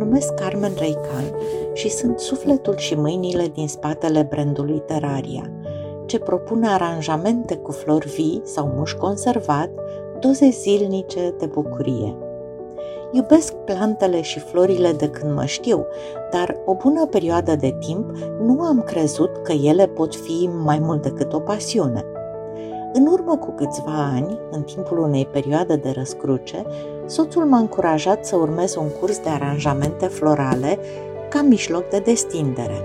numesc Carmen Reican și sunt sufletul și mâinile din spatele brandului Terraria, ce propune aranjamente cu flori vii sau muș conservat, doze zilnice de bucurie. Iubesc plantele și florile de când mă știu, dar o bună perioadă de timp nu am crezut că ele pot fi mai mult decât o pasiune. În urmă cu câțiva ani, în timpul unei perioade de răscruce, soțul m-a încurajat să urmez un curs de aranjamente florale ca mijloc de destindere.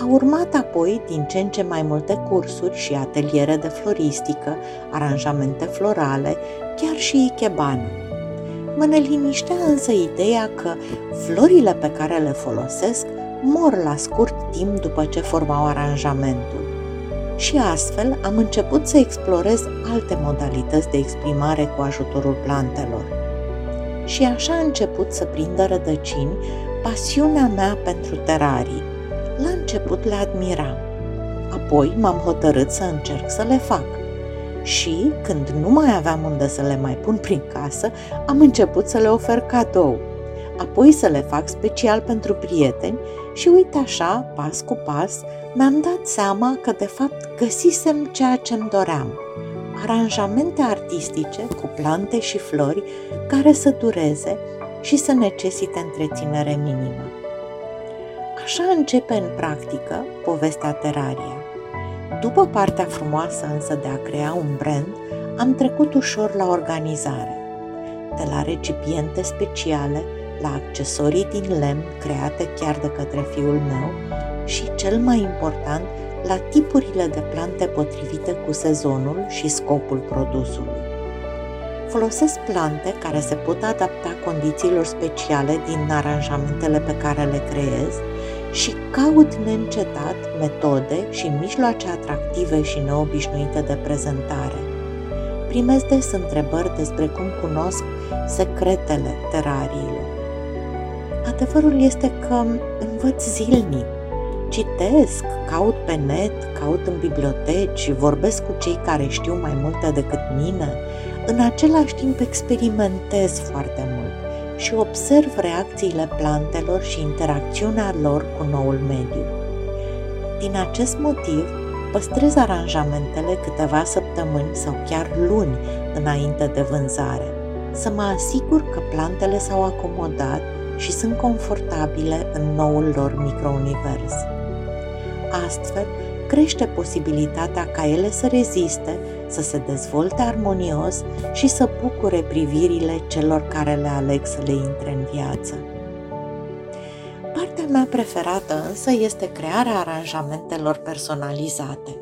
A urmat apoi din ce în ce mai multe cursuri și ateliere de floristică, aranjamente florale, chiar și ikebana. Mă neliniștea însă ideea că florile pe care le folosesc mor la scurt timp după ce formau aranjamentul. Și astfel am început să explorez alte modalități de exprimare cu ajutorul plantelor. Și așa a început să prindă rădăcini pasiunea mea pentru terarii. La început le admiram. Apoi m-am hotărât să încerc să le fac. Și, când nu mai aveam unde să le mai pun prin casă, am început să le ofer cadou. Apoi să le fac special pentru prieteni și uite așa, pas cu pas, mi-am dat seama că de fapt găsisem ceea ce îmi doream. Aranjamente artistice cu plante și flori care să dureze și să necesite întreținere minimă. Așa începe în practică povestea Teraria. După partea frumoasă însă de a crea un brand, am trecut ușor la organizare. De la recipiente speciale, la accesorii din lemn create chiar de către fiul meu și, cel mai important, la tipurile de plante potrivite cu sezonul și scopul produsului. Folosesc plante care se pot adapta condițiilor speciale din aranjamentele pe care le creez și caut neîncetat metode și mijloace atractive și neobișnuite de prezentare. Primesc des întrebări despre cum cunosc secretele terariilor. Adevărul este că învăț zilnic. Citesc, caut pe net, caut în biblioteci, vorbesc cu cei care știu mai multe decât mine, în același timp experimentez foarte mult și observ reacțiile plantelor și interacțiunea lor cu noul mediu. Din acest motiv, păstrez aranjamentele câteva săptămâni sau chiar luni înainte de vânzare, să mă asigur că plantele s-au acomodat și sunt confortabile în noul lor microunivers. Astfel, crește posibilitatea ca ele să reziste, să se dezvolte armonios și să bucure privirile celor care le aleg să le intre în viață. Partea mea preferată însă este crearea aranjamentelor personalizate.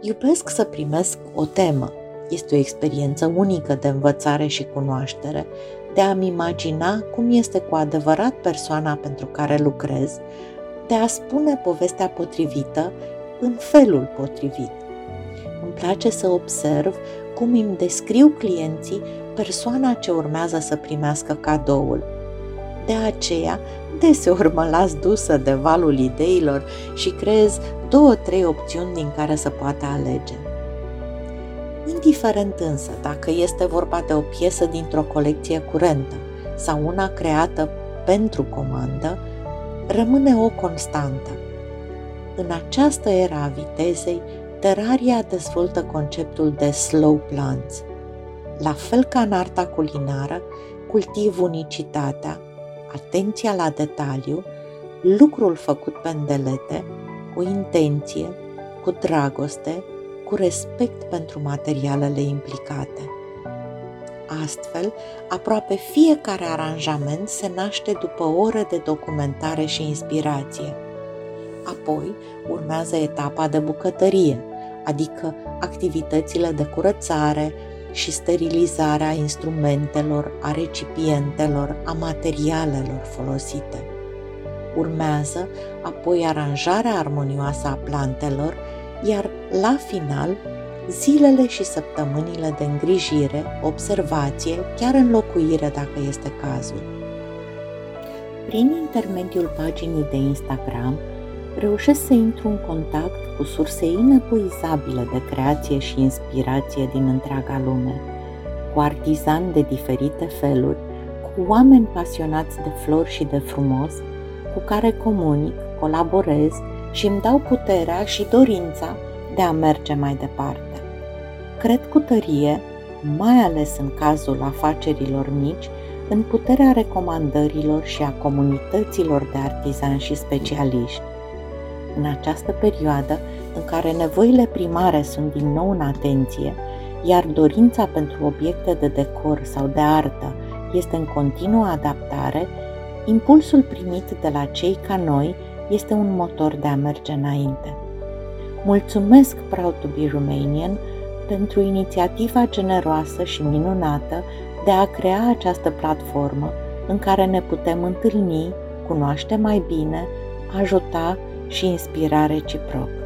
Iubesc să primesc o temă. Este o experiență unică de învățare și cunoaștere, de a-mi imagina cum este cu adevărat persoana pentru care lucrez, de a spune povestea potrivită în felul potrivit. Îmi place să observ cum îmi descriu clienții persoana ce urmează să primească cadoul. De aceea, deseori mă las dusă de valul ideilor și creez două, trei opțiuni din care să poată alege. Indiferent însă dacă este vorba de o piesă dintr-o colecție curentă sau una creată pentru comandă, rămâne o constantă. În această era a vitezei, Terraria dezvoltă conceptul de slow plants. La fel ca în arta culinară, cultiv unicitatea, atenția la detaliu, lucrul făcut pe îndelete, cu intenție, cu dragoste, cu respect pentru materialele implicate. Astfel, aproape fiecare aranjament se naște după ore de documentare și inspirație. Apoi urmează etapa de bucătărie, adică activitățile de curățare și sterilizarea instrumentelor, a recipientelor, a materialelor folosite. Urmează apoi aranjarea armonioasă a plantelor, iar la final zilele și săptămânile de îngrijire, observație, chiar înlocuire dacă este cazul. Prin intermediul paginii de Instagram, reușesc să intru în contact cu surse inepuizabile de creație și inspirație din întreaga lume, cu artizani de diferite feluri, cu oameni pasionați de flori și de frumos, cu care comunic, colaborez și îmi dau puterea și dorința de a merge mai departe. Cred cu tărie, mai ales în cazul afacerilor mici, în puterea recomandărilor și a comunităților de artizani și specialiști. În această perioadă, în care nevoile primare sunt din nou în atenție, iar dorința pentru obiecte de decor sau de artă este în continuă adaptare, impulsul primit de la cei ca noi este un motor de a merge înainte. Mulțumesc Proud to be Romanian pentru inițiativa generoasă și minunată de a crea această platformă în care ne putem întâlni, cunoaște mai bine, ajuta și inspira reciproc.